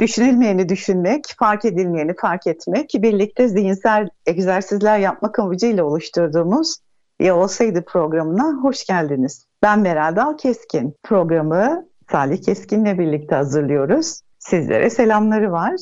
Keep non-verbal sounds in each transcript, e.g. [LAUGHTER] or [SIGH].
Düşünülmeyeni düşünmek, fark edilmeyeni fark etmek, birlikte zihinsel egzersizler yapmak amacıyla oluşturduğumuz Ya Olsaydı programına hoş geldiniz. Ben Meral Dal Keskin. Programı Salih Keskin'le birlikte hazırlıyoruz. Sizlere selamları var.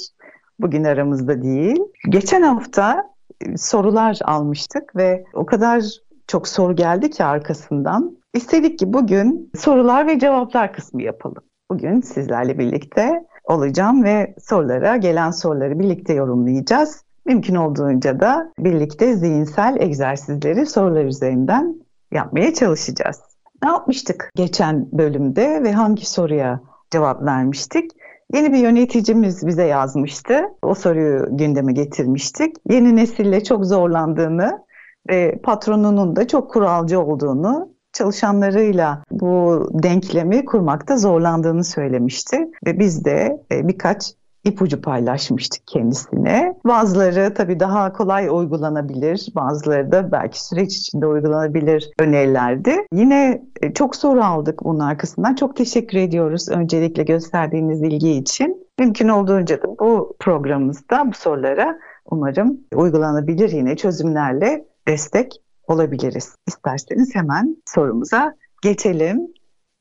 Bugün aramızda değil. Geçen hafta e, sorular almıştık ve o kadar çok soru geldi ki arkasından. İstedik ki bugün sorular ve cevaplar kısmı yapalım. Bugün sizlerle birlikte olacağım ve sorulara, gelen soruları birlikte yorumlayacağız. Mümkün olduğunca da birlikte zihinsel egzersizleri sorular üzerinden yapmaya çalışacağız. Ne yapmıştık geçen bölümde ve hangi soruya cevap vermiştik? Yeni bir yöneticimiz bize yazmıştı. O soruyu gündeme getirmiştik. Yeni nesille çok zorlandığını ve patronunun da çok kuralcı olduğunu çalışanlarıyla bu denklemi kurmakta zorlandığını söylemişti ve biz de e, birkaç ipucu paylaşmıştık kendisine. Bazıları tabii daha kolay uygulanabilir, bazıları da belki süreç içinde uygulanabilir önerilerdi. Yine e, çok soru aldık bunun arkasından. Çok teşekkür ediyoruz öncelikle gösterdiğiniz ilgi için. Mümkün olduğunca da bu programımızda bu sorulara umarım uygulanabilir yine çözümlerle destek olabiliriz. İsterseniz hemen sorumuza geçelim.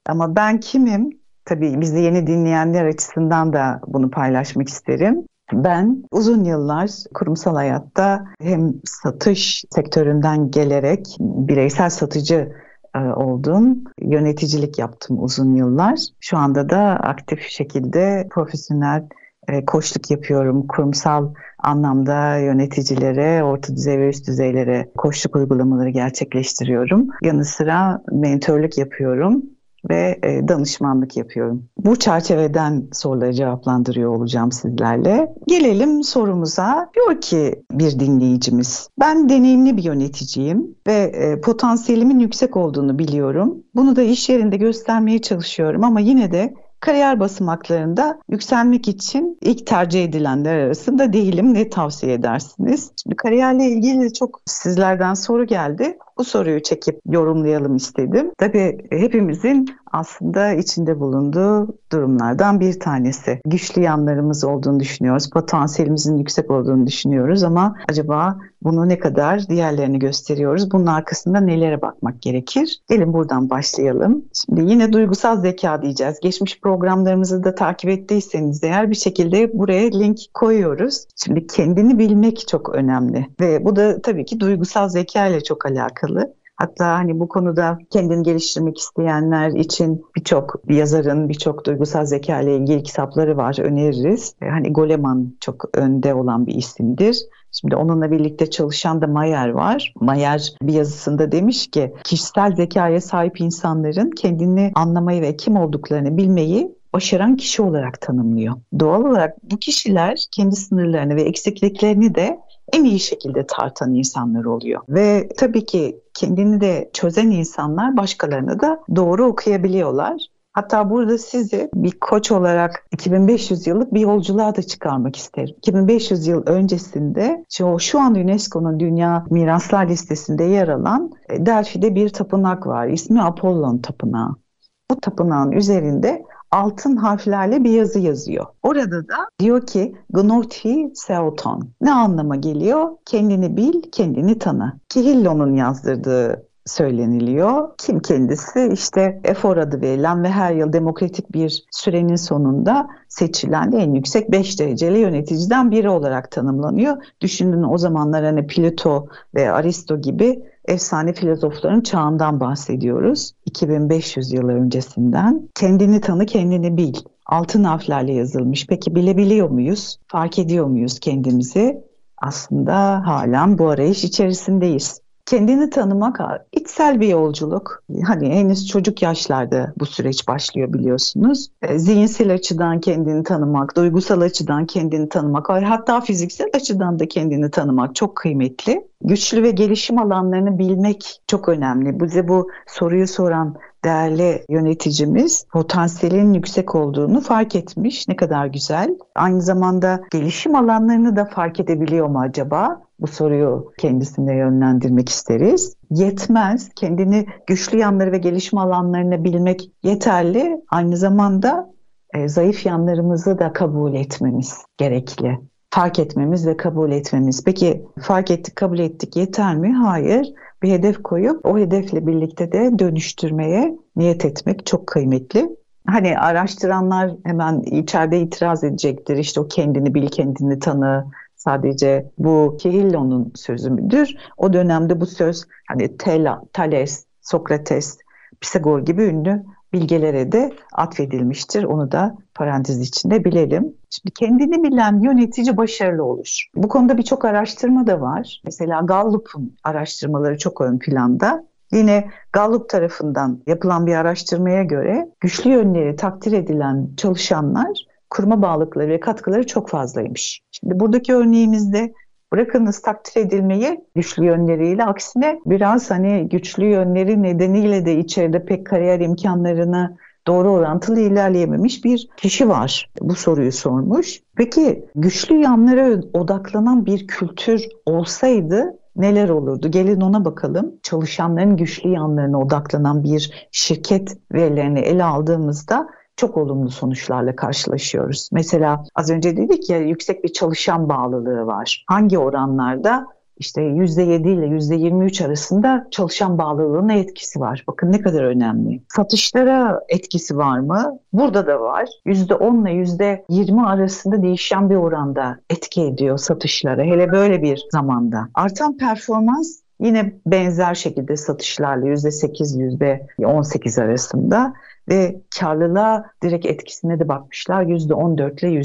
Ama ben kimim? Tabii bizi yeni dinleyenler açısından da bunu paylaşmak isterim. Ben uzun yıllar kurumsal hayatta hem satış sektöründen gelerek bireysel satıcı e, oldum. Yöneticilik yaptım uzun yıllar. Şu anda da aktif şekilde profesyonel e, koçluk yapıyorum. Kurumsal anlamda yöneticilere, orta düzey ve üst düzeylere koçluk uygulamaları gerçekleştiriyorum. Yanı sıra mentörlük yapıyorum ve e, danışmanlık yapıyorum. Bu çerçeveden soruları cevaplandırıyor olacağım sizlerle. Gelelim sorumuza. Diyor ki bir dinleyicimiz, ben deneyimli bir yöneticiyim ve e, potansiyelimin yüksek olduğunu biliyorum. Bunu da iş yerinde göstermeye çalışıyorum ama yine de kariyer basamaklarında yükselmek için ilk tercih edilenler arasında değilim. Ne tavsiye edersiniz? Şimdi kariyerle ilgili çok sizlerden soru geldi. Bu soruyu çekip yorumlayalım istedim. Tabii hepimizin aslında içinde bulunduğu durumlardan bir tanesi. Güçlü yanlarımız olduğunu düşünüyoruz, potansiyelimizin yüksek olduğunu düşünüyoruz ama acaba bunu ne kadar diğerlerini gösteriyoruz? Bunun arkasında nelere bakmak gerekir? Gelin buradan başlayalım. Şimdi yine duygusal zeka diyeceğiz. Geçmiş programlarımızı da takip ettiyseniz eğer bir şekilde buraya link koyuyoruz. Şimdi kendini bilmek çok önemli ve bu da tabii ki duygusal zeka ile çok alakalı. Hatta hani bu konuda kendini geliştirmek isteyenler için birçok yazarın, birçok duygusal zeka ile ilgili kitapları var, öneririz. E, hani Goleman çok önde olan bir isimdir. Şimdi onunla birlikte çalışan da Mayer var. Mayer bir yazısında demiş ki kişisel zekaya sahip insanların kendini anlamayı ve kim olduklarını bilmeyi başaran kişi olarak tanımlıyor. Doğal olarak bu kişiler kendi sınırlarını ve eksikliklerini de en iyi şekilde tartan insanlar oluyor. Ve tabii ki kendini de çözen insanlar başkalarını da doğru okuyabiliyorlar. Hatta burada sizi bir koç olarak 2500 yıllık bir yolculuğa da çıkarmak isterim. 2500 yıl öncesinde şu an UNESCO'nun Dünya Miraslar listesinde yer alan e, Delphi'de bir tapınak var. İsmi Apollon Tapınağı. Bu tapınağın üzerinde altın harflerle bir yazı yazıyor. Orada da diyor ki Gnoti Seoton. Ne anlama geliyor? Kendini bil, kendini tanı. Kihillo'nun yazdırdığı söyleniliyor. Kim kendisi? İşte EFOR adı verilen ve her yıl demokratik bir sürenin sonunda seçilen en yüksek 5 dereceli yöneticiden biri olarak tanımlanıyor. Düşünün o zamanlar hani Plato ve Aristo gibi efsane filozofların çağından bahsediyoruz. 2500 yıl öncesinden. Kendini tanı, kendini bil. Altın harflerle yazılmış. Peki bilebiliyor muyuz? Fark ediyor muyuz kendimizi? Aslında halen bu arayış içerisindeyiz. Kendini tanımak içsel bir yolculuk. Hani henüz çocuk yaşlarda bu süreç başlıyor biliyorsunuz. E, zihinsel açıdan kendini tanımak, duygusal açıdan kendini tanımak, hatta fiziksel açıdan da kendini tanımak çok kıymetli. Güçlü ve gelişim alanlarını bilmek çok önemli. Bize bu soruyu soran değerli yöneticimiz potansiyelin yüksek olduğunu fark etmiş. Ne kadar güzel. Aynı zamanda gelişim alanlarını da fark edebiliyor mu acaba? Bu soruyu kendisine yönlendirmek isteriz. Yetmez. Kendini güçlü yanları ve gelişim alanlarını bilmek yeterli. Aynı zamanda e, zayıf yanlarımızı da kabul etmemiz gerekli fark etmemiz ve kabul etmemiz. Peki fark ettik, kabul ettik yeter mi? Hayır. Bir hedef koyup o hedefle birlikte de dönüştürmeye niyet etmek çok kıymetli. Hani araştıranlar hemen içeride itiraz edecektir. İşte o kendini bil, kendini tanı, sadece bu Kihillo'nun sözü müdür? O dönemde bu söz hani Tela, Thales, Sokrates, Pisagor gibi ünlü bilgelere de atfedilmiştir. Onu da parantez içinde bilelim. Şimdi kendini bilen yönetici başarılı olur. Bu konuda birçok araştırma da var. Mesela Gallup'un araştırmaları çok ön planda. Yine Gallup tarafından yapılan bir araştırmaya göre güçlü yönleri takdir edilen çalışanlar kurma bağlılıkları ve katkıları çok fazlaymış. Şimdi buradaki örneğimizde bırakınız takdir edilmeyi güçlü yönleriyle aksine biraz hani güçlü yönleri nedeniyle de içeride pek kariyer imkanlarını doğru orantılı ilerleyememiş bir kişi var. Bu soruyu sormuş. Peki güçlü yanlara odaklanan bir kültür olsaydı neler olurdu? Gelin ona bakalım. Çalışanların güçlü yanlarına odaklanan bir şirket verilerini ele aldığımızda çok olumlu sonuçlarla karşılaşıyoruz. Mesela az önce dedik ya yüksek bir çalışan bağlılığı var. Hangi oranlarda? işte %7 ile %23 arasında çalışan bağlılığına etkisi var. Bakın ne kadar önemli. Satışlara etkisi var mı? Burada da var. %10 ile %20 arasında değişen bir oranda etki ediyor satışlara. Hele böyle bir zamanda. Artan performans yine benzer şekilde satışlarla %8 %18 arasında ve karlılığa direkt etkisine de bakmışlar %14 ile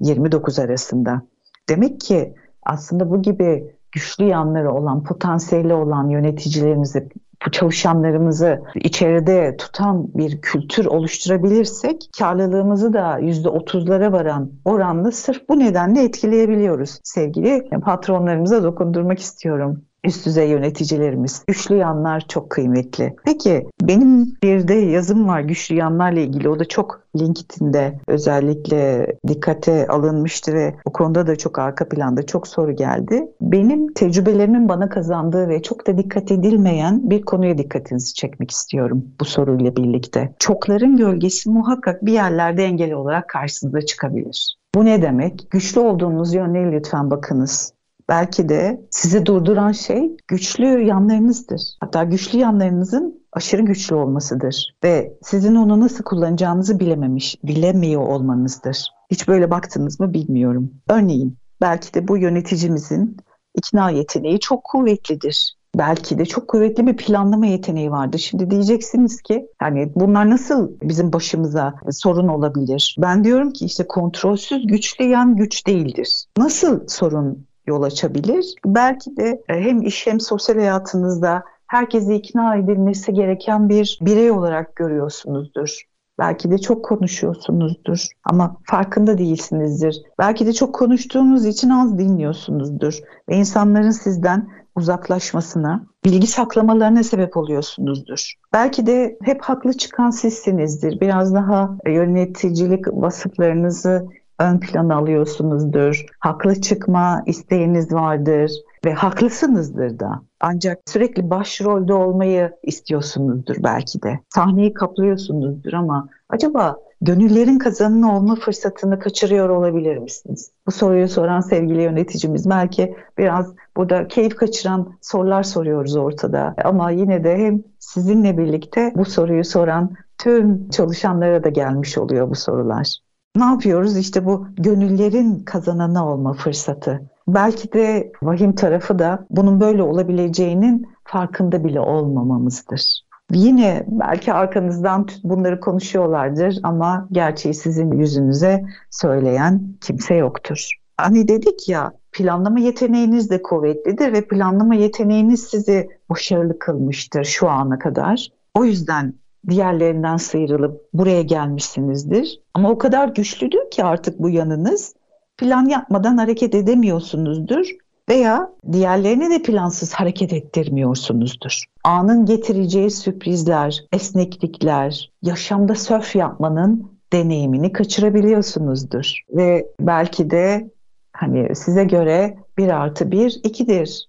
%29 arasında. Demek ki aslında bu gibi güçlü yanları olan, potansiyeli olan yöneticilerimizi, çalışanlarımızı içeride tutan bir kültür oluşturabilirsek karlılığımızı da yüzde otuzlara varan oranla sırf bu nedenle etkileyebiliyoruz. Sevgili patronlarımıza dokundurmak istiyorum üst düzey yöneticilerimiz. Güçlü yanlar çok kıymetli. Peki benim bir de yazım var güçlü yanlarla ilgili. O da çok LinkedIn'de özellikle dikkate alınmıştı ve o konuda da çok arka planda çok soru geldi. Benim tecrübelerimin bana kazandığı ve çok da dikkat edilmeyen bir konuya dikkatinizi çekmek istiyorum bu soruyla birlikte. Çokların gölgesi muhakkak bir yerlerde engel olarak karşınıza çıkabilir. Bu ne demek? Güçlü olduğunuz yönleri lütfen bakınız. Belki de sizi durduran şey güçlü yanlarınızdır. Hatta güçlü yanlarınızın aşırı güçlü olmasıdır ve sizin onu nasıl kullanacağınızı bilememiş, bilemiyor olmanızdır. Hiç böyle baktınız mı bilmiyorum. Örneğin belki de bu yöneticimizin ikna yeteneği çok kuvvetlidir. Belki de çok kuvvetli bir planlama yeteneği vardır. Şimdi diyeceksiniz ki hani bunlar nasıl bizim başımıza sorun olabilir? Ben diyorum ki işte kontrolsüz güçleyen güç değildir. Nasıl sorun yol açabilir. Belki de e, hem iş hem sosyal hayatınızda herkesi ikna edilmesi gereken bir birey olarak görüyorsunuzdur. Belki de çok konuşuyorsunuzdur ama farkında değilsinizdir. Belki de çok konuştuğunuz için az dinliyorsunuzdur ve insanların sizden uzaklaşmasına, bilgi saklamalarına sebep oluyorsunuzdur. Belki de hep haklı çıkan sizsinizdir. Biraz daha yöneticilik vasıflarınızı ön plana alıyorsunuzdur. Haklı çıkma isteğiniz vardır ve haklısınızdır da. Ancak sürekli başrolde olmayı istiyorsunuzdur belki de. Sahneyi kaplıyorsunuzdur ama acaba gönüllerin kazanını olma fırsatını kaçırıyor olabilir misiniz? Bu soruyu soran sevgili yöneticimiz belki biraz burada keyif kaçıran sorular soruyoruz ortada. Ama yine de hem sizinle birlikte bu soruyu soran tüm çalışanlara da gelmiş oluyor bu sorular ne yapıyoruz? İşte bu gönüllerin kazananı olma fırsatı. Belki de vahim tarafı da bunun böyle olabileceğinin farkında bile olmamamızdır. Yine belki arkanızdan bunları konuşuyorlardır ama gerçeği sizin yüzünüze söyleyen kimse yoktur. Hani dedik ya planlama yeteneğiniz de kuvvetlidir ve planlama yeteneğiniz sizi başarılı kılmıştır şu ana kadar. O yüzden diğerlerinden sıyrılıp buraya gelmişsinizdir. Ama o kadar güçlüdür ki artık bu yanınız plan yapmadan hareket edemiyorsunuzdur veya diğerlerini de plansız hareket ettirmiyorsunuzdur. Anın getireceği sürprizler, esneklikler, yaşamda sörf yapmanın deneyimini kaçırabiliyorsunuzdur. Ve belki de hani size göre bir artı bir ikidir.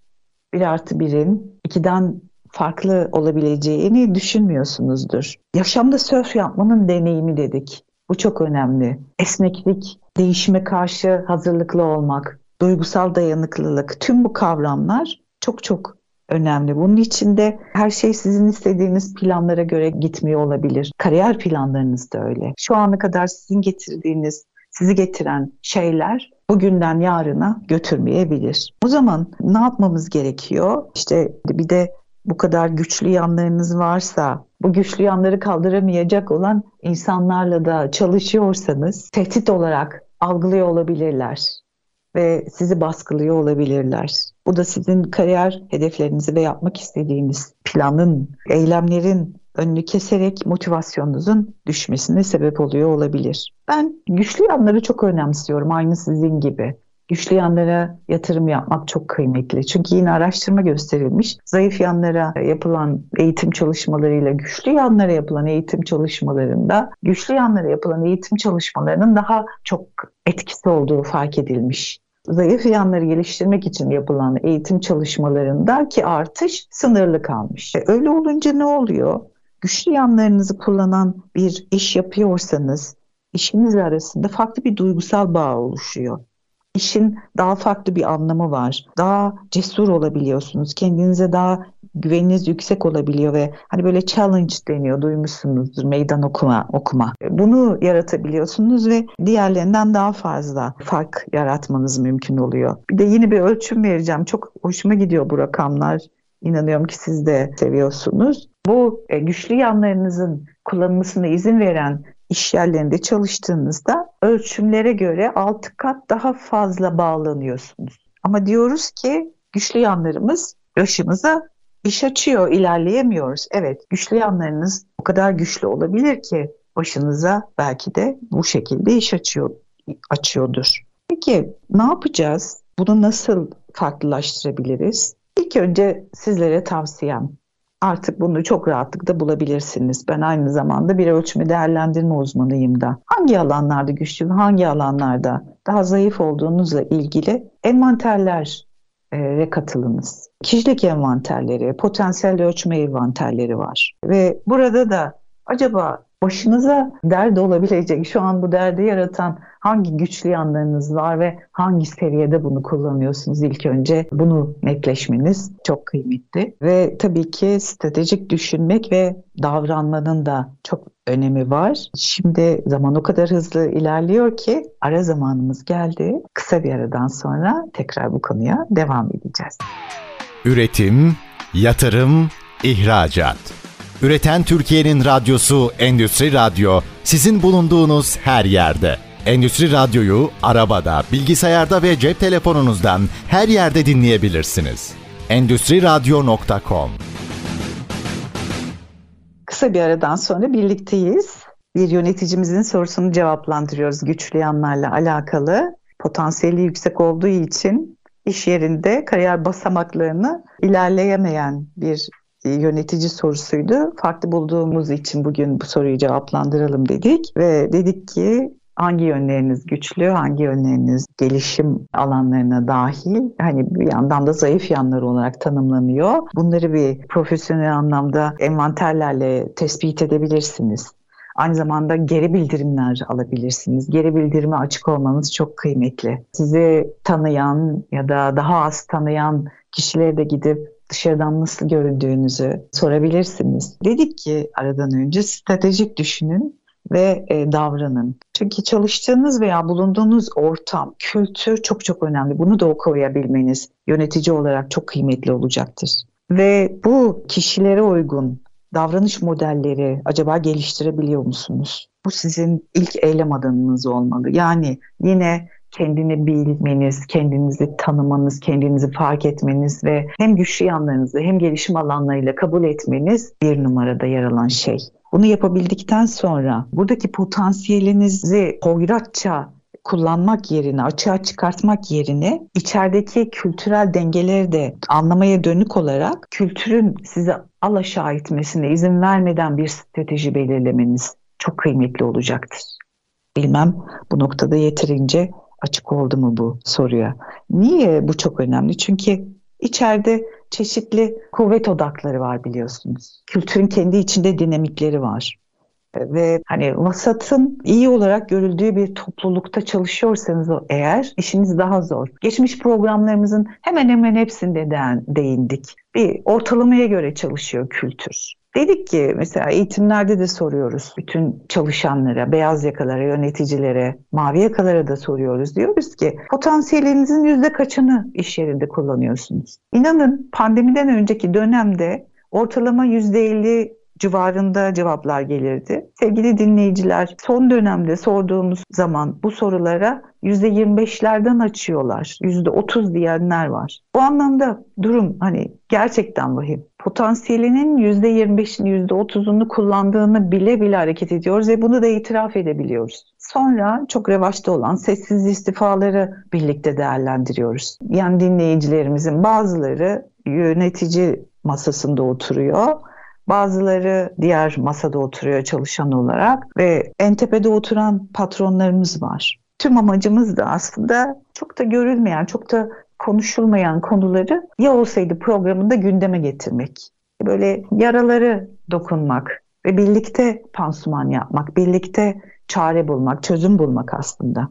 Bir artı birin ikiden farklı olabileceğini düşünmüyorsunuzdur. Yaşamda sörf yapmanın deneyimi dedik. Bu çok önemli. Esneklik, değişime karşı hazırlıklı olmak, duygusal dayanıklılık, tüm bu kavramlar çok çok önemli. Bunun içinde her şey sizin istediğiniz planlara göre gitmiyor olabilir. Kariyer planlarınız da öyle. Şu ana kadar sizin getirdiğiniz, sizi getiren şeyler bugünden yarına götürmeyebilir. O zaman ne yapmamız gerekiyor? İşte bir de bu kadar güçlü yanlarınız varsa, bu güçlü yanları kaldıramayacak olan insanlarla da çalışıyorsanız tehdit olarak algılıyor olabilirler ve sizi baskılıyor olabilirler. Bu da sizin kariyer hedeflerinizi ve yapmak istediğiniz planın, eylemlerin önünü keserek motivasyonunuzun düşmesine sebep oluyor olabilir. Ben güçlü yanları çok önemsiyorum aynı sizin gibi. Güçlü yanlara yatırım yapmak çok kıymetli. Çünkü yine araştırma gösterilmiş. Zayıf yanlara yapılan eğitim çalışmalarıyla güçlü yanlara yapılan eğitim çalışmalarında güçlü yanlara yapılan eğitim çalışmalarının daha çok etkisi olduğu fark edilmiş zayıf yanları geliştirmek için yapılan eğitim çalışmalarındaki artış sınırlı kalmış. E, öyle olunca ne oluyor? Güçlü yanlarınızı kullanan bir iş yapıyorsanız işiniz arasında farklı bir duygusal bağ oluşuyor işin daha farklı bir anlamı var. Daha cesur olabiliyorsunuz. Kendinize daha güveniniz yüksek olabiliyor ve hani böyle challenge deniyor duymuşsunuzdur meydan okuma okuma. Bunu yaratabiliyorsunuz ve diğerlerinden daha fazla fark yaratmanız mümkün oluyor. Bir de yeni bir ölçüm vereceğim. Çok hoşuma gidiyor bu rakamlar. İnanıyorum ki siz de seviyorsunuz. Bu e, güçlü yanlarınızın kullanılmasına izin veren iş yerlerinde çalıştığınızda ölçümlere göre 6 kat daha fazla bağlanıyorsunuz. Ama diyoruz ki güçlü yanlarımız başımıza iş açıyor, ilerleyemiyoruz. Evet, güçlü yanlarınız o kadar güçlü olabilir ki başınıza belki de bu şekilde iş açıyor açıyordur. Peki ne yapacağız? Bunu nasıl farklılaştırabiliriz? İlk önce sizlere tavsiyem Artık bunu çok rahatlıkla bulabilirsiniz. Ben aynı zamanda bir ölçümü değerlendirme uzmanıyım da. Hangi alanlarda güçlü ve hangi alanlarda daha zayıf olduğunuzla ilgili envanterler ve katılınız. Kişilik envanterleri, potansiyel ölçme envanterleri var. Ve burada da acaba başınıza dert olabilecek, şu an bu derdi yaratan hangi güçlü yanlarınız var ve hangi seviyede bunu kullanıyorsunuz ilk önce bunu netleşmeniz çok kıymetli. Ve tabii ki stratejik düşünmek ve davranmanın da çok önemi var. Şimdi zaman o kadar hızlı ilerliyor ki ara zamanımız geldi. Kısa bir aradan sonra tekrar bu konuya devam edeceğiz. Üretim, yatırım, ihracat. Üreten Türkiye'nin radyosu Endüstri Radyo sizin bulunduğunuz her yerde. Endüstri Radyo'yu arabada, bilgisayarda ve cep telefonunuzdan her yerde dinleyebilirsiniz. Endüstri Radyo.com Kısa bir aradan sonra birlikteyiz. Bir yöneticimizin sorusunu cevaplandırıyoruz güçlü yanlarla alakalı. Potansiyeli yüksek olduğu için iş yerinde kariyer basamaklarını ilerleyemeyen bir yönetici sorusuydu. Farklı bulduğumuz için bugün bu soruyu cevaplandıralım dedik ve dedik ki hangi yönleriniz güçlü, hangi yönleriniz gelişim alanlarına dahil, hani bir yandan da zayıf yanları olarak tanımlanıyor. Bunları bir profesyonel anlamda envanterlerle tespit edebilirsiniz. Aynı zamanda geri bildirimler alabilirsiniz. Geri bildirime açık olmanız çok kıymetli. Sizi tanıyan ya da daha az tanıyan kişilere de gidip dışarıdan nasıl göründüğünüzü sorabilirsiniz. Dedik ki aradan önce stratejik düşünün ve e, davranın. Çünkü çalıştığınız veya bulunduğunuz ortam, kültür çok çok önemli. Bunu da okuyabilmeniz yönetici olarak çok kıymetli olacaktır. Ve bu kişilere uygun davranış modelleri acaba geliştirebiliyor musunuz? Bu sizin ilk eylem adımınız olmalı. Yani yine kendini bilmeniz, kendinizi tanımanız, kendinizi fark etmeniz ve hem güçlü yanlarınızı hem gelişim alanlarıyla kabul etmeniz bir numarada yer alan şey. Bunu yapabildikten sonra buradaki potansiyelinizi hoyratça kullanmak yerine, açığa çıkartmak yerine içerideki kültürel dengeleri de anlamaya dönük olarak kültürün size alaşağı etmesine izin vermeden bir strateji belirlemeniz çok kıymetli olacaktır. Bilmem bu noktada yeterince açık oldu mu bu soruya. Niye bu çok önemli? Çünkü içeride çeşitli kuvvet odakları var biliyorsunuz. Kültürün kendi içinde dinamikleri var ve hani vasatın iyi olarak görüldüğü bir toplulukta çalışıyorsanız eğer işiniz daha zor. Geçmiş programlarımızın hemen hemen hepsinde de değindik. Bir ortalamaya göre çalışıyor kültür. Dedik ki mesela eğitimlerde de soruyoruz bütün çalışanlara, beyaz yakalara, yöneticilere, mavi yakalara da soruyoruz. Diyoruz ki potansiyelinizin yüzde kaçını iş yerinde kullanıyorsunuz? İnanın pandemiden önceki dönemde ortalama yüzde elli civarında cevaplar gelirdi. Sevgili dinleyiciler son dönemde sorduğumuz zaman bu sorulara %25'lerden açıyorlar. %30 diyenler var. Bu anlamda durum hani gerçekten vahim. Potansiyelinin %25'ini %30'unu kullandığını bile bile hareket ediyoruz ve bunu da itiraf edebiliyoruz. Sonra çok revaçta olan sessiz istifaları birlikte değerlendiriyoruz. Yani dinleyicilerimizin bazıları yönetici masasında oturuyor Bazıları diğer masada oturuyor çalışan olarak ve en tepede oturan patronlarımız var. Tüm amacımız da aslında çok da görülmeyen, çok da konuşulmayan konuları ya olsaydı programında gündeme getirmek. Böyle yaraları dokunmak ve birlikte pansuman yapmak, birlikte çare bulmak, çözüm bulmak aslında.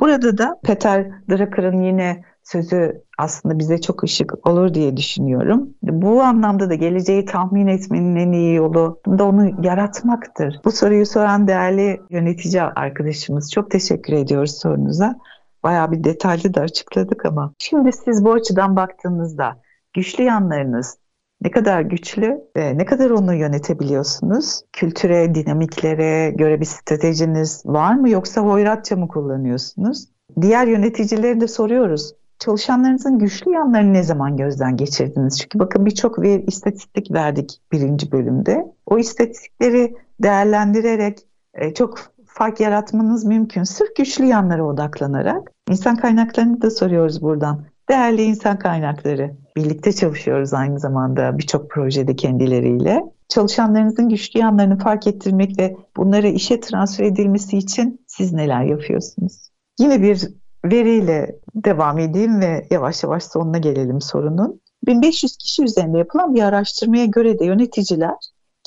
Burada da Peter Drucker'ın yine sözü aslında bize çok ışık olur diye düşünüyorum. Bu anlamda da geleceği tahmin etmenin en iyi yolu da onu yaratmaktır. Bu soruyu soran değerli yönetici arkadaşımız çok teşekkür ediyoruz sorunuza. Bayağı bir detaylı da açıkladık ama. Şimdi siz bu açıdan baktığınızda güçlü yanlarınız ne kadar güçlü ve ne kadar onu yönetebiliyorsunuz? Kültüre, dinamiklere göre bir stratejiniz var mı yoksa hoyratça mı kullanıyorsunuz? Diğer yöneticileri de soruyoruz çalışanlarınızın güçlü yanlarını ne zaman gözden geçirdiniz? Çünkü bakın birçok bir istatistik verdik birinci bölümde. O istatistikleri değerlendirerek e, çok fark yaratmanız mümkün. Sırf güçlü yanlara odaklanarak. insan kaynaklarını da soruyoruz buradan. Değerli insan kaynakları. Birlikte çalışıyoruz aynı zamanda birçok projede kendileriyle. Çalışanlarınızın güçlü yanlarını fark ettirmek ve bunları işe transfer edilmesi için siz neler yapıyorsunuz? Yine bir veriyle devam edeyim ve yavaş yavaş sonuna gelelim sorunun. 1500 kişi üzerinde yapılan bir araştırmaya göre de yöneticiler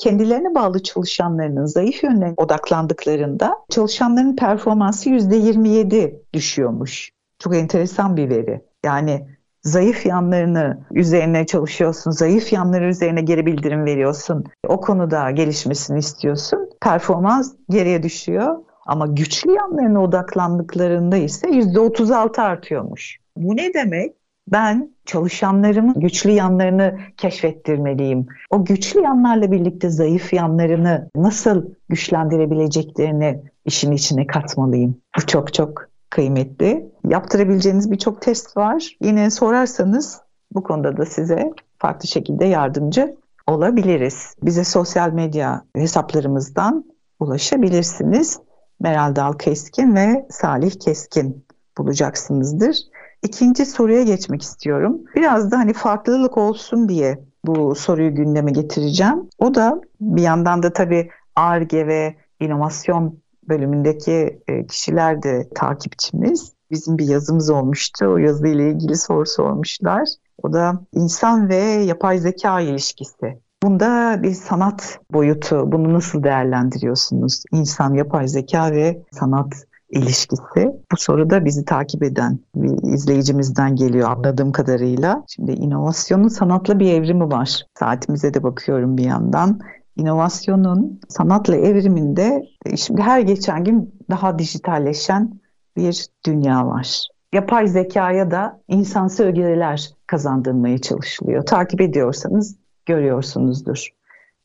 kendilerine bağlı çalışanlarının zayıf yönlerine odaklandıklarında çalışanların performansı %27 düşüyormuş. Çok enteresan bir veri. Yani zayıf yanlarını üzerine çalışıyorsun, zayıf yanları üzerine geri bildirim veriyorsun. O konuda gelişmesini istiyorsun. Performans geriye düşüyor ama güçlü yanlarına odaklandıklarında ise %36 artıyormuş. Bu ne demek? Ben çalışanlarımın güçlü yanlarını keşfettirmeliyim. O güçlü yanlarla birlikte zayıf yanlarını nasıl güçlendirebileceklerini işin içine katmalıyım. Bu çok çok kıymetli. Yaptırabileceğiniz birçok test var. Yine sorarsanız bu konuda da size farklı şekilde yardımcı olabiliriz. Bize sosyal medya hesaplarımızdan ulaşabilirsiniz. Meral Dal Keskin ve Salih Keskin bulacaksınızdır. İkinci soruya geçmek istiyorum. Biraz da hani farklılık olsun diye bu soruyu gündeme getireceğim. O da bir yandan da tabii ARGE ve inovasyon bölümündeki e, kişiler de takipçimiz. Bizim bir yazımız olmuştu. O yazı ile ilgili soru sormuşlar. O da insan ve yapay zeka ilişkisi. Bunda bir sanat boyutu, bunu nasıl değerlendiriyorsunuz? İnsan, yapay zeka ve sanat ilişkisi. Bu soru da bizi takip eden bir izleyicimizden geliyor anladığım kadarıyla. Şimdi inovasyonun sanatla bir evrimi var. Saatimize de bakıyorum bir yandan. İnovasyonun sanatla evriminde şimdi her geçen gün daha dijitalleşen bir dünya var. Yapay zekaya da insansı ögeler kazandırmaya çalışılıyor. Takip ediyorsanız görüyorsunuzdur.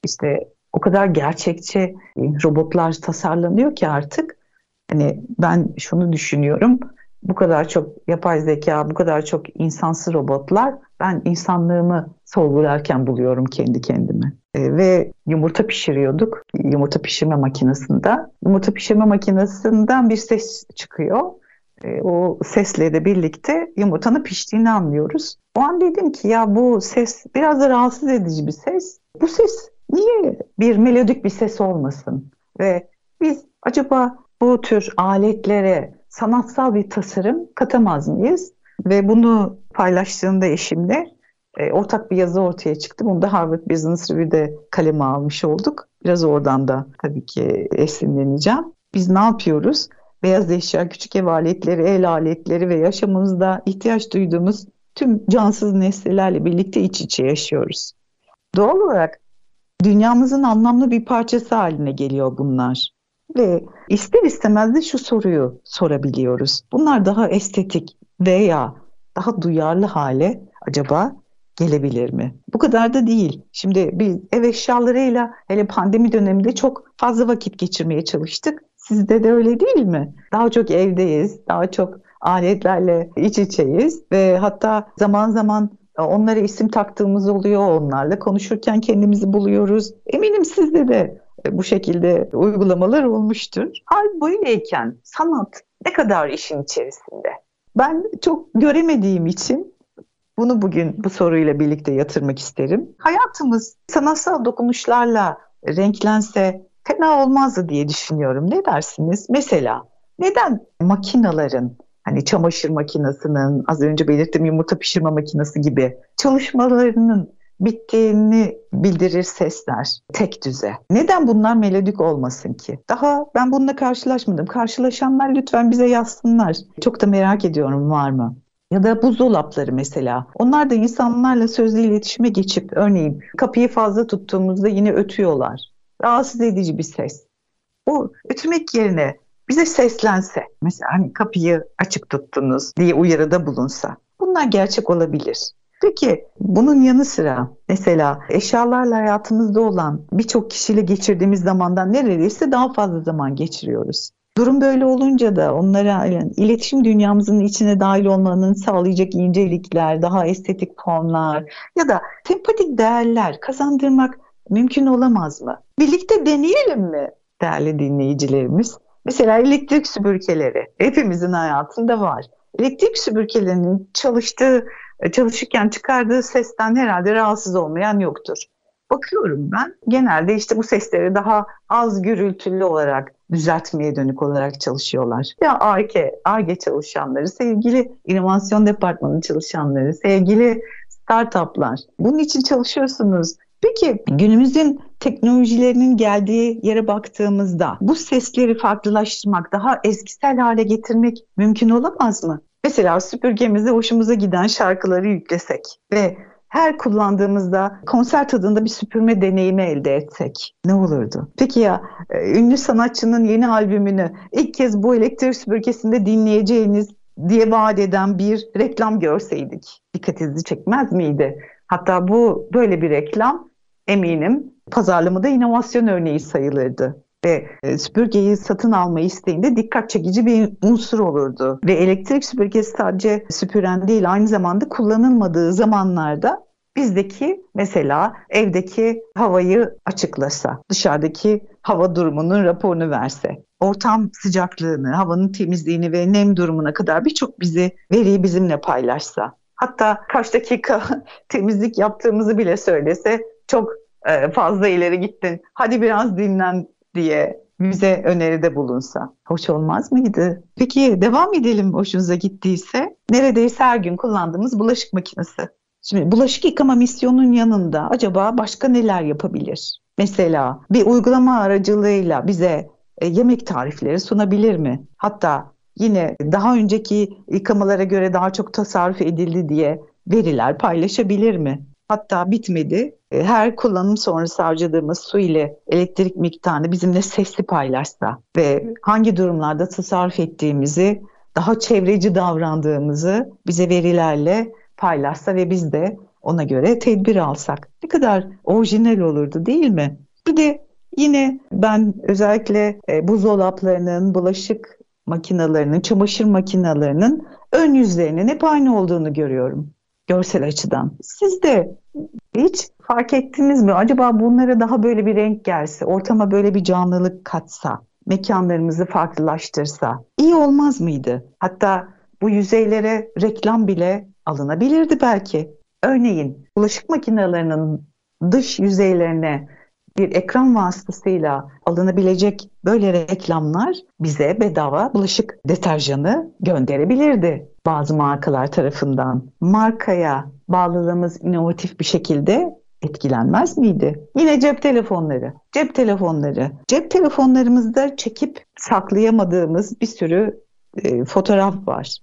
İşte o kadar gerçekçi e, robotlar tasarlanıyor ki artık hani ben şunu düşünüyorum. bu kadar çok yapay zeka, bu kadar çok insansı robotlar ben insanlığımı sorgularken buluyorum kendi kendime. E, ve yumurta pişiriyorduk yumurta pişirme makinesinde. Yumurta pişirme makinesinden bir ses çıkıyor. E, o sesle de birlikte yumurtanın piştiğini anlıyoruz. O an dedim ki ya bu ses biraz da rahatsız edici bir ses. Bu ses niye bir melodik bir ses olmasın? Ve biz acaba bu tür aletlere sanatsal bir tasarım katamaz mıyız? Ve bunu paylaştığımda eşimle e, ortak bir yazı ortaya çıktı. Bunu da Harvard Business Review'de kaleme almış olduk. Biraz oradan da tabii ki esinleneceğim. Biz ne yapıyoruz? Beyaz eşya, küçük ev aletleri, el aletleri ve yaşamımızda ihtiyaç duyduğumuz tüm cansız nesnelerle birlikte iç içe yaşıyoruz. Doğal olarak dünyamızın anlamlı bir parçası haline geliyor bunlar. Ve ister istemez de şu soruyu sorabiliyoruz. Bunlar daha estetik veya daha duyarlı hale acaba gelebilir mi? Bu kadar da değil. Şimdi biz ev eşyalarıyla hele pandemi döneminde çok fazla vakit geçirmeye çalıştık. Sizde de öyle değil mi? Daha çok evdeyiz, daha çok aletlerle iç içeyiz ve hatta zaman zaman onlara isim taktığımız oluyor, onlarla konuşurken kendimizi buluyoruz. Eminim sizde de bu şekilde uygulamalar olmuştur. Hal böyleyken sanat ne kadar işin içerisinde? Ben çok göremediğim için bunu bugün bu soruyla birlikte yatırmak isterim. Hayatımız sanatsal dokunuşlarla renklense fena olmazdı diye düşünüyorum. Ne dersiniz? Mesela neden makinaların hani çamaşır makinesinin az önce belirttiğim yumurta pişirme makinesi gibi çalışmalarının bittiğini bildirir sesler tek düze. Neden bunlar melodik olmasın ki? Daha ben bununla karşılaşmadım. Karşılaşanlar lütfen bize yazsınlar. Çok da merak ediyorum var mı? Ya da buzdolapları mesela. Onlar da insanlarla sözlü iletişime geçip örneğin kapıyı fazla tuttuğumuzda yine ötüyorlar. Rahatsız edici bir ses. O ötmek yerine bize seslense, mesela hani kapıyı açık tuttunuz diye uyarıda bulunsa. Bunlar gerçek olabilir. Peki bunun yanı sıra mesela eşyalarla hayatımızda olan birçok kişiyle geçirdiğimiz zamandan neredeyse daha fazla zaman geçiriyoruz. Durum böyle olunca da onlara yani iletişim dünyamızın içine dahil olmanın sağlayacak incelikler, daha estetik formlar ya da sempatik değerler kazandırmak mümkün olamaz mı? Birlikte deneyelim mi değerli dinleyicilerimiz? Mesela elektrik süpürgeleri hepimizin hayatında var. Elektrik süpürgelerinin çalıştığı e, çalışırken çıkardığı sesten herhalde rahatsız olmayan yoktur. Bakıyorum ben genelde işte bu sesleri daha az gürültülü olarak düzeltmeye dönük olarak çalışıyorlar. Ya ARGE, ARGE çalışanları, sevgili inovasyon departmanı çalışanları, sevgili startuplar. Bunun için çalışıyorsunuz. Peki günümüzün teknolojilerinin geldiği yere baktığımızda bu sesleri farklılaştırmak, daha eskisel hale getirmek mümkün olamaz mı? Mesela süpürgemize hoşumuza giden şarkıları yüklesek ve her kullandığımızda konser tadında bir süpürme deneyimi elde etsek ne olurdu? Peki ya e, ünlü sanatçının yeni albümünü ilk kez bu elektrik süpürgesinde dinleyeceğiniz diye vaat eden bir reklam görseydik dikkatinizi çekmez miydi? Hatta bu böyle bir reklam eminim pazarlamada inovasyon örneği sayılırdı ve e, süpürgeyi satın alma isteğinde dikkat çekici bir unsur olurdu. Ve elektrik süpürgesi sadece süpüren değil aynı zamanda kullanılmadığı zamanlarda bizdeki mesela evdeki havayı açıklasa, dışarıdaki hava durumunun raporunu verse, ortam sıcaklığını, havanın temizliğini ve nem durumuna kadar birçok bizi veriyi bizimle paylaşsa, hatta kaç dakika [LAUGHS] temizlik yaptığımızı bile söylese çok e, fazla ileri gittin. Hadi biraz dinlen diye bize öneride bulunsa hoş olmaz mıydı? Peki devam edelim hoşunuza gittiyse. Neredeyse her gün kullandığımız bulaşık makinesi. Şimdi bulaşık yıkama misyonunun yanında acaba başka neler yapabilir? Mesela bir uygulama aracılığıyla bize e, yemek tarifleri sunabilir mi? Hatta yine daha önceki yıkamalara göre daha çok tasarruf edildi diye veriler paylaşabilir mi? Hatta bitmedi. E, her kullanım sonrası harcadığımız su ile elektrik miktarını bizimle sesli paylaşsa ve hangi durumlarda tasarruf ettiğimizi, daha çevreci davrandığımızı bize verilerle paylaşsa ve biz de ona göre tedbir alsak. Ne kadar orijinal olurdu değil mi? Bir de yine ben özellikle e, buzdolaplarının, bulaşık makinalarının, çamaşır makinalarının ön yüzlerinin hep aynı olduğunu görüyorum görsel açıdan. Siz de hiç fark ettiniz mi? Acaba bunlara daha böyle bir renk gelse, ortama böyle bir canlılık katsa, mekanlarımızı farklılaştırsa iyi olmaz mıydı? Hatta bu yüzeylere reklam bile alınabilirdi belki. Örneğin bulaşık makinelerinin dış yüzeylerine bir ekran vasıtasıyla alınabilecek böyle reklamlar bize bedava bulaşık deterjanı gönderebilirdi bazı markalar tarafından. Markaya bağlılığımız inovatif bir şekilde etkilenmez miydi? Yine cep telefonları. Cep telefonları. Cep telefonlarımızda çekip saklayamadığımız bir sürü e, fotoğraf var.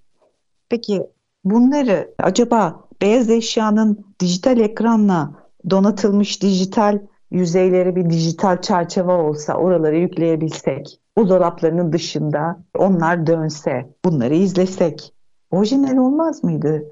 Peki bunları acaba beyaz eşyanın dijital ekranla donatılmış dijital yüzeyleri bir dijital çerçeve olsa oraları yükleyebilsek, buzdolaplarının dışında onlar dönse, bunları izlesek orijinal olmaz mıydı?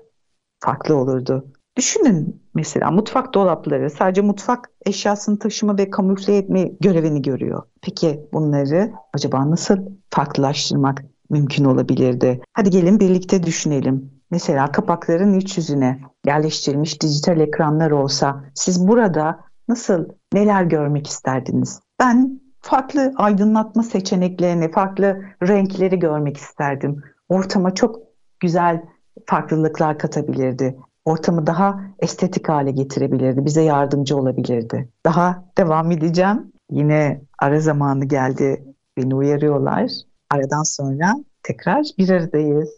Farklı olurdu. Düşünün mesela mutfak dolapları sadece mutfak eşyasını taşıma ve kamufle etme görevini görüyor. Peki bunları acaba nasıl farklılaştırmak mümkün olabilirdi? Hadi gelin birlikte düşünelim. Mesela kapakların iç yüzüne yerleştirilmiş dijital ekranlar olsa siz burada nasıl neler görmek isterdiniz? Ben farklı aydınlatma seçeneklerini, farklı renkleri görmek isterdim. Ortama çok güzel farklılıklar katabilirdi. Ortamı daha estetik hale getirebilirdi, bize yardımcı olabilirdi. Daha devam edeceğim. Yine ara zamanı geldi, beni uyarıyorlar. Aradan sonra tekrar bir aradayız.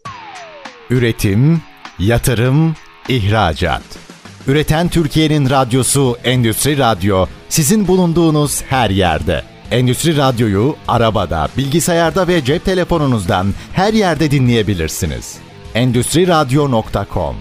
Üretim, yatırım, ihracat. Üreten Türkiye'nin radyosu Endüstri Radyo sizin bulunduğunuz her yerde. Endüstri Radyo'yu arabada, bilgisayarda ve cep telefonunuzdan her yerde dinleyebilirsiniz. Endüstri Radyo.com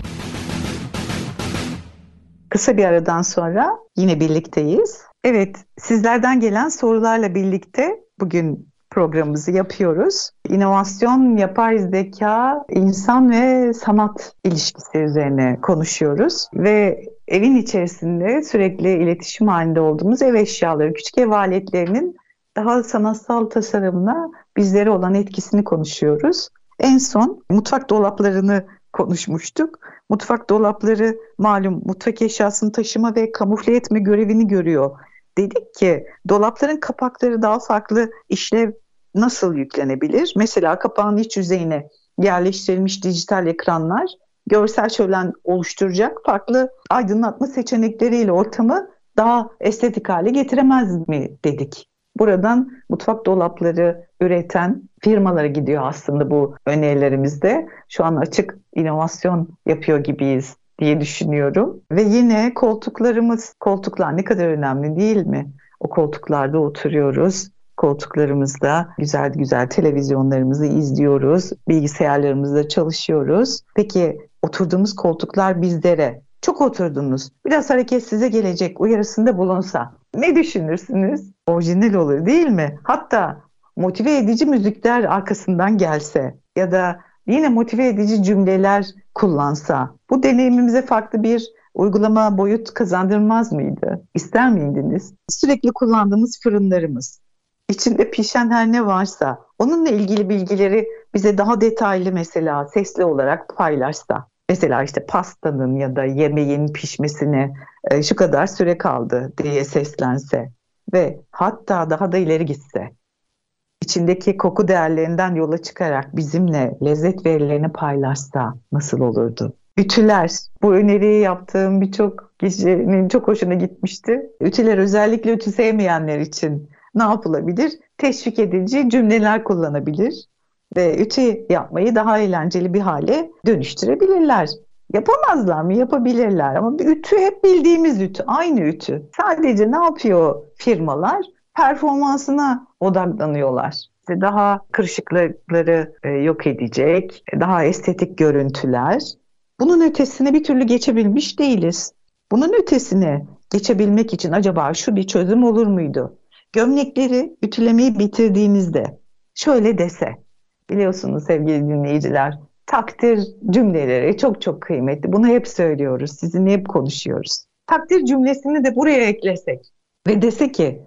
Kısa bir aradan sonra yine birlikteyiz. Evet, sizlerden gelen sorularla birlikte bugün programımızı yapıyoruz. İnovasyon, yapay zeka, insan ve sanat ilişkisi üzerine konuşuyoruz. Ve evin içerisinde sürekli iletişim halinde olduğumuz ev eşyaları, küçük ev aletlerinin daha sanatsal tasarımına bizlere olan etkisini konuşuyoruz. En son mutfak dolaplarını konuşmuştuk. Mutfak dolapları malum mutfak eşyasını taşıma ve kamufle etme görevini görüyor. Dedik ki dolapların kapakları daha farklı işlev nasıl yüklenebilir? Mesela kapağın iç yüzeyine yerleştirilmiş dijital ekranlar görsel şölen oluşturacak farklı aydınlatma seçenekleriyle ortamı daha estetik hale getiremez mi dedik. Buradan mutfak dolapları üreten firmalara gidiyor aslında bu önerilerimizde. Şu an açık inovasyon yapıyor gibiyiz diye düşünüyorum. Ve yine koltuklarımız, koltuklar ne kadar önemli değil mi? O koltuklarda oturuyoruz koltuklarımızda güzel güzel televizyonlarımızı izliyoruz, bilgisayarlarımızda çalışıyoruz. Peki oturduğumuz koltuklar bizlere çok oturdunuz, biraz hareket size gelecek uyarısında bulunsa ne düşünürsünüz? Orijinal olur değil mi? Hatta motive edici müzikler arkasından gelse ya da yine motive edici cümleler kullansa bu deneyimimize farklı bir uygulama boyut kazandırmaz mıydı? İster miydiniz? Sürekli kullandığımız fırınlarımız, içinde pişen her ne varsa onunla ilgili bilgileri bize daha detaylı mesela sesli olarak paylaşsa. Mesela işte pastanın ya da yemeğin pişmesine e, şu kadar süre kaldı diye seslense ve hatta daha da ileri gitse içindeki koku değerlerinden yola çıkarak bizimle lezzet verilerini paylaşsa nasıl olurdu? Ütüler, bu öneriyi yaptığım birçok kişinin çok hoşuna gitmişti. Ütüler özellikle ütü sevmeyenler için ne yapılabilir? Teşvik edici cümleler kullanabilir ve ütü yapmayı daha eğlenceli bir hale dönüştürebilirler. Yapamazlar mı? Yapabilirler ama bir ütü hep bildiğimiz ütü, aynı ütü. Sadece ne yapıyor firmalar? Performansına odaklanıyorlar. İşte daha kırışıklıkları e, yok edecek, daha estetik görüntüler. Bunun ötesine bir türlü geçebilmiş değiliz. Bunun ötesine geçebilmek için acaba şu bir çözüm olur muydu? Gömlekleri ütülemeyi bitirdiğinizde şöyle dese, biliyorsunuz sevgili dinleyiciler, takdir cümleleri çok çok kıymetli. Bunu hep söylüyoruz, sizinle hep konuşuyoruz. Takdir cümlesini de buraya eklesek ve dese ki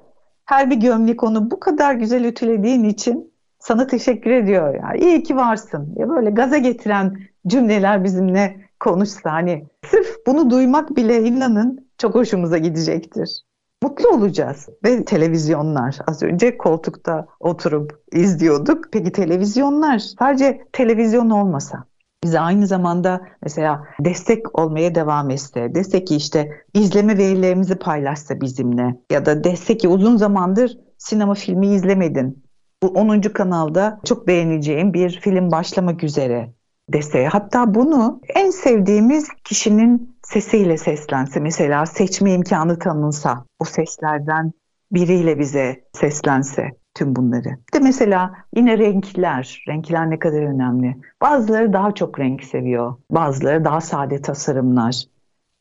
her bir gömlek onu bu kadar güzel ütülediğin için sana teşekkür ediyor ya. İyi ki varsın. Ya böyle gaza getiren cümleler bizimle konuşsa hani sırf bunu duymak bile inanın çok hoşumuza gidecektir. Mutlu olacağız ve televizyonlar az önce koltukta oturup izliyorduk. Peki televizyonlar sadece televizyon olmasa bize aynı zamanda mesela destek olmaya devam etse, destek ki işte izleme verilerimizi paylaşsa bizimle ya da destek ki uzun zamandır sinema filmi izlemedin. Bu 10. kanalda çok beğeneceğim bir film başlamak üzere dese. Hatta bunu en sevdiğimiz kişinin sesiyle seslense mesela seçme imkanı tanınsa o seslerden biriyle bize seslense tüm bunları. De mesela yine renkler, renkler ne kadar önemli. Bazıları daha çok renk seviyor, bazıları daha sade tasarımlar.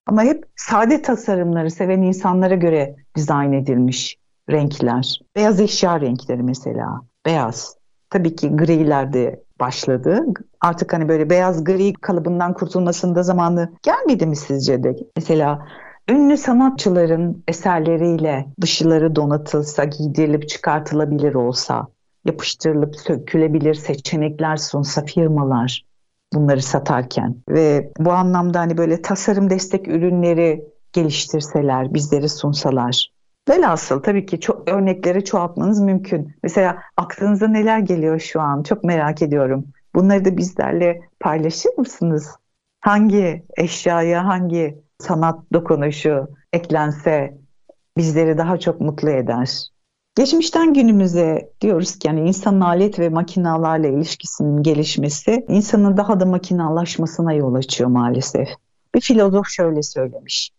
Ama hep sade tasarımları seven insanlara göre dizayn edilmiş renkler. Beyaz eşya renkleri mesela, beyaz. Tabii ki griler de başladı. Artık hani böyle beyaz gri kalıbından kurtulmasında zamanı gelmedi mi sizce de? Mesela ünlü sanatçıların eserleriyle dışıları donatılsa, giydirilip çıkartılabilir olsa, yapıştırılıp sökülebilir seçenekler sunsa firmalar bunları satarken ve bu anlamda hani böyle tasarım destek ürünleri geliştirseler, bizleri sunsalar. Velhasıl tabii ki çok örnekleri çoğaltmanız mümkün. Mesela aklınıza neler geliyor şu an? Çok merak ediyorum. Bunları da bizlerle paylaşır mısınız? Hangi eşyaya, hangi sanat dokunuşu eklense bizleri daha çok mutlu eder? Geçmişten günümüze diyoruz ki yani insanın alet ve makinalarla ilişkisinin gelişmesi insanın daha da makinalaşmasına yol açıyor maalesef. Bir filozof şöyle söylemiş.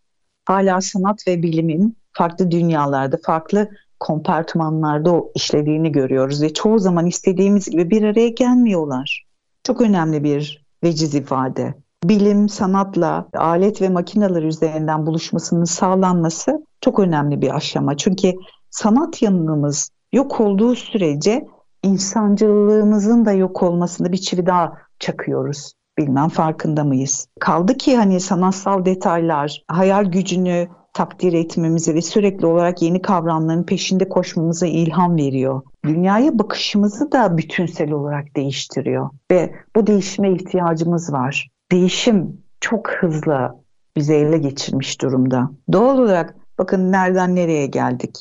Hala sanat ve bilimin farklı dünyalarda, farklı kompartmanlarda o işlediğini görüyoruz ve çoğu zaman istediğimiz gibi bir araya gelmiyorlar. Çok önemli bir veciz ifade. Bilim, sanatla, alet ve makineler üzerinden buluşmasının sağlanması çok önemli bir aşama. Çünkü sanat yanımız yok olduğu sürece insancılığımızın da yok olmasını bir çivi daha çakıyoruz. Bilmem farkında mıyız? Kaldı ki hani sanatsal detaylar, hayal gücünü takdir etmemize ve sürekli olarak yeni kavramların peşinde koşmamıza ilham veriyor. Dünyaya bakışımızı da bütünsel olarak değiştiriyor ve bu değişime ihtiyacımız var. Değişim çok hızlı bizi ele geçirmiş durumda. Doğal olarak bakın nereden nereye geldik.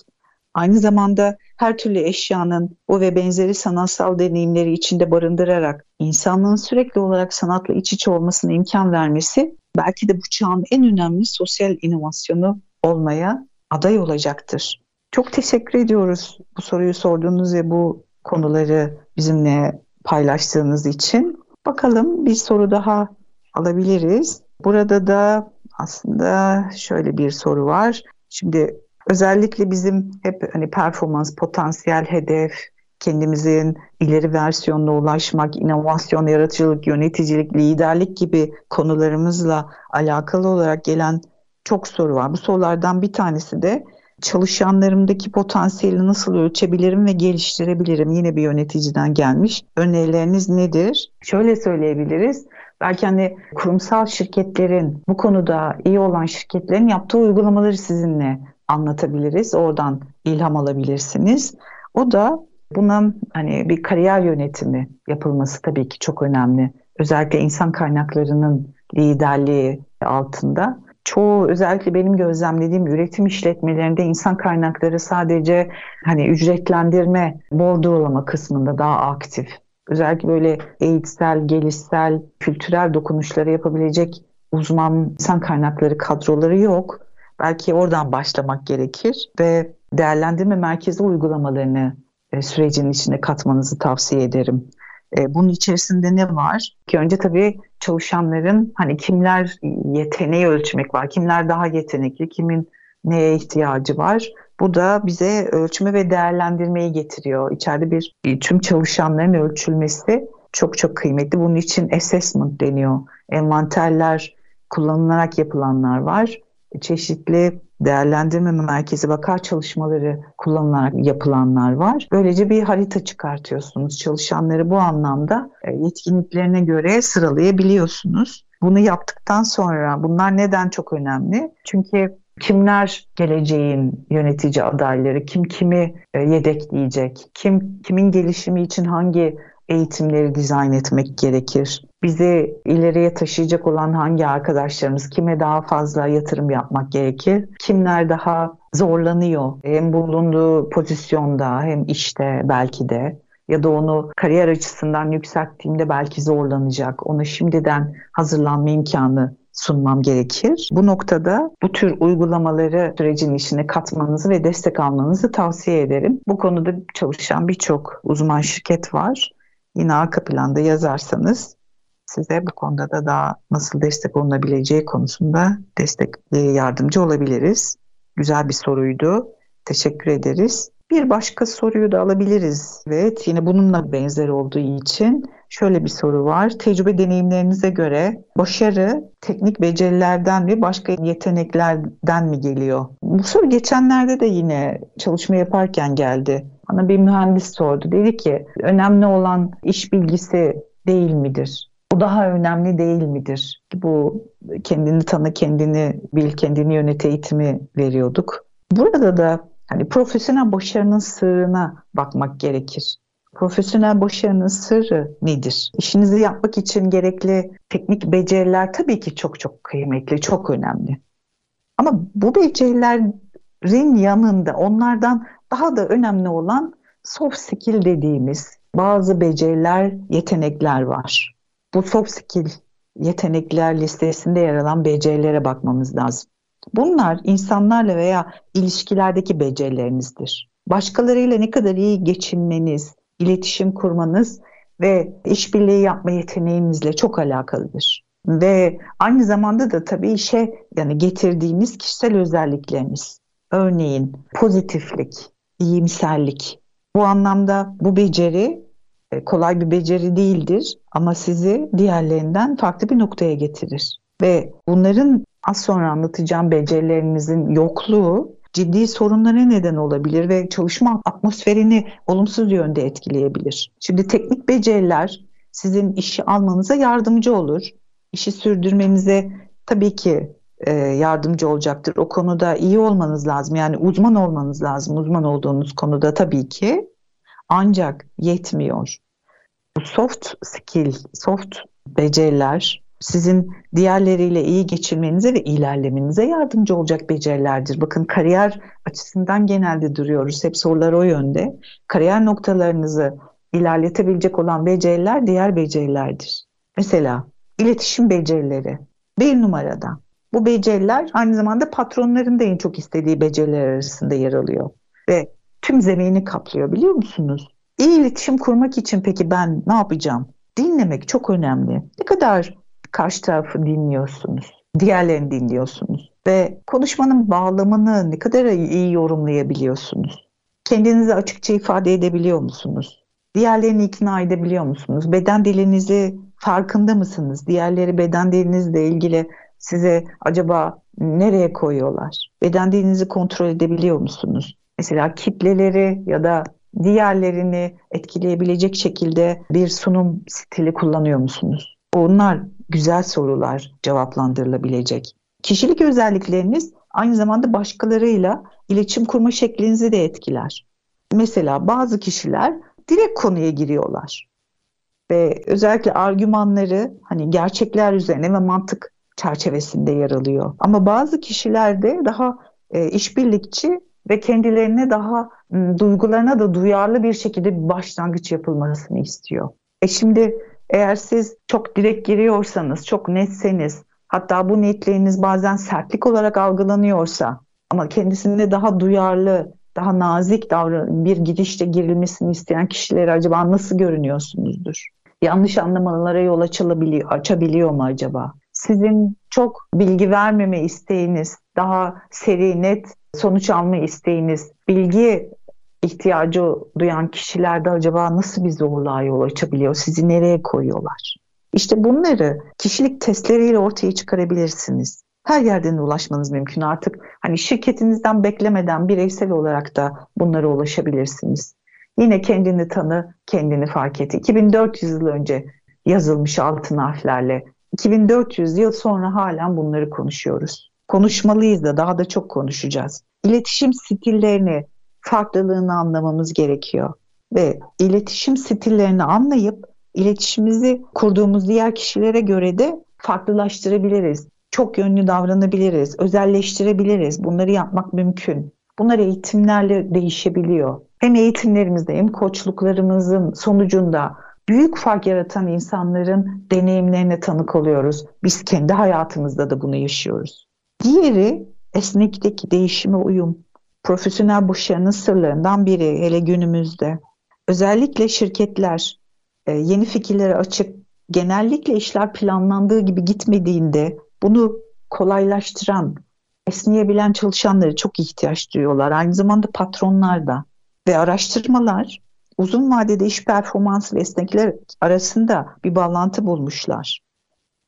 Aynı zamanda her türlü eşyanın o ve benzeri sanatsal deneyimleri içinde barındırarak insanlığın sürekli olarak sanatla iç içe olmasına imkan vermesi belki de bu çağın en önemli sosyal inovasyonu olmaya aday olacaktır. Çok teşekkür ediyoruz bu soruyu sorduğunuz ve bu konuları bizimle paylaştığınız için. Bakalım bir soru daha alabiliriz. Burada da aslında şöyle bir soru var. Şimdi özellikle bizim hep hani performans, potansiyel hedef, kendimizin ileri versiyonuna ulaşmak, inovasyon, yaratıcılık, yöneticilik, liderlik gibi konularımızla alakalı olarak gelen çok soru var. Bu sorulardan bir tanesi de çalışanlarımdaki potansiyeli nasıl ölçebilirim ve geliştirebilirim? Yine bir yöneticiden gelmiş. Önerileriniz nedir? Şöyle söyleyebiliriz. Belki hani kurumsal şirketlerin bu konuda iyi olan şirketlerin yaptığı uygulamaları sizinle anlatabiliriz. Oradan ilham alabilirsiniz. O da buna hani bir kariyer yönetimi yapılması tabii ki çok önemli. Özellikle insan kaynaklarının liderliği altında çoğu özellikle benim gözlemlediğim üretim işletmelerinde insan kaynakları sadece hani ücretlendirme, bordrolama kısmında daha aktif. Özellikle böyle eğitsel, gelişsel, kültürel dokunuşları yapabilecek uzman insan kaynakları kadroları yok. Belki oradan başlamak gerekir ve değerlendirme merkezi uygulamalarını e, sürecin içine katmanızı tavsiye ederim. E, bunun içerisinde ne var? Ki önce tabii çalışanların hani kimler yeteneği ölçmek var, kimler daha yetenekli, kimin neye ihtiyacı var. Bu da bize ölçme ve değerlendirmeyi getiriyor. İçeride bir tüm çalışanların ölçülmesi çok çok kıymetli. Bunun için assessment deniyor. Envanterler kullanılarak yapılanlar var. Çeşitli değerlendirme merkezi bakar çalışmaları kullanılarak yapılanlar var. Böylece bir harita çıkartıyorsunuz. Çalışanları bu anlamda e, yetkinliklerine göre sıralayabiliyorsunuz. Bunu yaptıktan sonra bunlar neden çok önemli? Çünkü kimler geleceğin yönetici adayları, kim kimi e, yedekleyecek, kim kimin gelişimi için hangi eğitimleri dizayn etmek gerekir? Bizi ileriye taşıyacak olan hangi arkadaşlarımız, kime daha fazla yatırım yapmak gerekir? Kimler daha zorlanıyor hem bulunduğu pozisyonda hem işte belki de ya da onu kariyer açısından yükselttiğimde belki zorlanacak. Ona şimdiden hazırlanma imkanı sunmam gerekir. Bu noktada bu tür uygulamaları sürecin içine katmanızı ve destek almanızı tavsiye ederim. Bu konuda çalışan birçok uzman şirket var. Yine arka planda yazarsanız size bu konuda da daha nasıl destek olunabileceği konusunda destek yardımcı olabiliriz. Güzel bir soruydu. Teşekkür ederiz. Bir başka soruyu da alabiliriz. Evet yine bununla benzer olduğu için şöyle bir soru var. Tecrübe deneyimlerinize göre başarı teknik becerilerden mi başka yeteneklerden mi geliyor? Bu soru geçenlerde de yine çalışma yaparken geldi. Bana bir mühendis sordu. Dedi ki önemli olan iş bilgisi değil midir? Bu daha önemli değil midir? Bu kendini tanı, kendini bil, kendini yönet eğitimi veriyorduk. Burada da hani profesyonel başarının sırrına bakmak gerekir. Profesyonel başarının sırrı nedir? İşinizi yapmak için gerekli teknik beceriler tabii ki çok çok kıymetli, çok önemli. Ama bu becerilerin yanında onlardan daha da önemli olan soft skill dediğimiz bazı beceriler, yetenekler var. Bu soft skill yetenekler listesinde yer alan becerilere bakmamız lazım. Bunlar insanlarla veya ilişkilerdeki becerilerinizdir. Başkalarıyla ne kadar iyi geçinmeniz, iletişim kurmanız ve işbirliği yapma yeteneğinizle çok alakalıdır. Ve aynı zamanda da tabii işe yani getirdiğiniz kişisel özellikleriniz. Örneğin pozitiflik, iyimserlik. Bu anlamda bu beceri kolay bir beceri değildir ama sizi diğerlerinden farklı bir noktaya getirir. Ve bunların az sonra anlatacağım becerilerinizin yokluğu ciddi sorunlara neden olabilir ve çalışma atmosferini olumsuz yönde etkileyebilir. Şimdi teknik beceriler sizin işi almanıza yardımcı olur. İşi sürdürmenize tabii ki e, yardımcı olacaktır. O konuda iyi olmanız lazım. Yani uzman olmanız lazım. Uzman olduğunuz konuda tabii ki. Ancak yetmiyor. Soft skill, soft beceriler sizin diğerleriyle iyi geçirmenize ve ilerlemenize yardımcı olacak becerilerdir. Bakın kariyer açısından genelde duruyoruz. Hep sorular o yönde. Kariyer noktalarınızı ilerletebilecek olan beceriler diğer becerilerdir. Mesela iletişim becerileri bir numarada. Bu beceriler aynı zamanda patronların da en çok istediği beceriler arasında yer alıyor. Ve tüm zemini kaplıyor biliyor musunuz? İyi iletişim kurmak için peki ben ne yapacağım? Dinlemek çok önemli. Ne kadar karşı tarafı dinliyorsunuz, diğerlerini dinliyorsunuz ve konuşmanın bağlamını ne kadar iyi yorumlayabiliyorsunuz? Kendinizi açıkça ifade edebiliyor musunuz? Diğerlerini ikna edebiliyor musunuz? Beden dilinizi farkında mısınız? Diğerleri beden dilinizle ilgili size acaba nereye koyuyorlar? Beden dilinizi kontrol edebiliyor musunuz? Mesela kitleleri ya da diğerlerini etkileyebilecek şekilde bir sunum stili kullanıyor musunuz? Bunlar güzel sorular cevaplandırılabilecek. Kişilik özellikleriniz aynı zamanda başkalarıyla iletişim kurma şeklinizi de etkiler. Mesela bazı kişiler direkt konuya giriyorlar. Ve özellikle argümanları hani gerçekler üzerine ve mantık çerçevesinde yer alıyor. Ama bazı kişilerde daha e, işbirlikçi ve kendilerine daha m, duygularına da duyarlı bir şekilde bir başlangıç yapılmasını istiyor. E şimdi eğer siz çok direkt giriyorsanız, çok netseniz, hatta bu netliğiniz bazen sertlik olarak algılanıyorsa ama kendisinde daha duyarlı, daha nazik davran bir gidişte girilmesini isteyen kişileri acaba nasıl görünüyorsunuzdur? Yanlış anlamalara yol açılabiliyor, açabiliyor mu acaba? Sizin çok bilgi vermeme isteğiniz, daha seri, net sonuç alma isteğiniz, bilgi ihtiyacı duyan kişilerde acaba nasıl bir zorluğa yol açabiliyor? Sizi nereye koyuyorlar? İşte bunları kişilik testleriyle ortaya çıkarabilirsiniz. Her yerden ulaşmanız mümkün artık. Hani şirketinizden beklemeden bireysel olarak da bunlara ulaşabilirsiniz. Yine kendini tanı, kendini fark et. 2400 yıl önce yazılmış altın harflerle. 2400 yıl sonra halen bunları konuşuyoruz. Konuşmalıyız da daha da çok konuşacağız. İletişim stillerini, farklılığını anlamamız gerekiyor. Ve iletişim stillerini anlayıp iletişimimizi kurduğumuz diğer kişilere göre de farklılaştırabiliriz. Çok yönlü davranabiliriz, özelleştirebiliriz. Bunları yapmak mümkün. Bunlar eğitimlerle değişebiliyor. Hem eğitimlerimizde hem koçluklarımızın sonucunda büyük fark yaratan insanların deneyimlerine tanık oluyoruz. Biz kendi hayatımızda da bunu yaşıyoruz. Diğeri esneklik, değişime uyum. Profesyonel başarının sırlarından biri hele günümüzde. Özellikle şirketler e, yeni fikirlere açık, genellikle işler planlandığı gibi gitmediğinde bunu kolaylaştıran, esneyebilen çalışanları çok ihtiyaç duyuyorlar. Aynı zamanda patronlar da. Ve araştırmalar uzun vadede iş performansı ve esnekler arasında bir bağlantı bulmuşlar.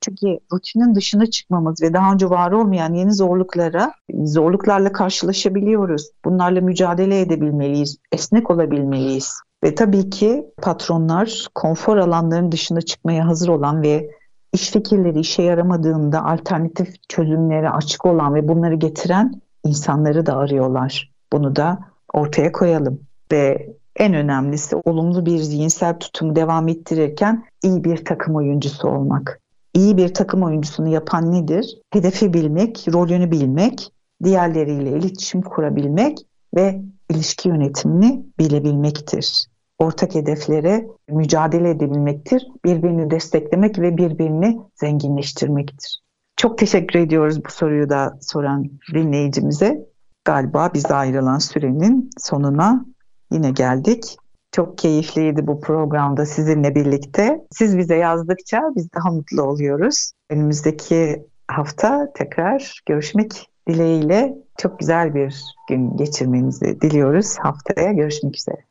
Çünkü rutinin dışına çıkmamız ve daha önce var olmayan yeni zorluklara, zorluklarla karşılaşabiliyoruz. Bunlarla mücadele edebilmeliyiz, esnek olabilmeliyiz. Ve tabii ki patronlar konfor alanlarının dışına çıkmaya hazır olan ve iş fikirleri işe yaramadığında alternatif çözümlere açık olan ve bunları getiren insanları da arıyorlar. Bunu da ortaya koyalım ve en önemlisi olumlu bir zihinsel tutumu devam ettirirken iyi bir takım oyuncusu olmak. İyi bir takım oyuncusunu yapan nedir? Hedefi bilmek, rolünü bilmek, diğerleriyle iletişim kurabilmek ve ilişki yönetimini bilebilmektir. Ortak hedeflere mücadele edebilmektir. Birbirini desteklemek ve birbirini zenginleştirmektir. Çok teşekkür ediyoruz bu soruyu da soran dinleyicimize. Galiba bize ayrılan sürenin sonuna yine geldik. Çok keyifliydi bu programda sizinle birlikte. Siz bize yazdıkça biz daha mutlu oluyoruz. Önümüzdeki hafta tekrar görüşmek dileğiyle çok güzel bir gün geçirmenizi diliyoruz. Haftaya görüşmek üzere.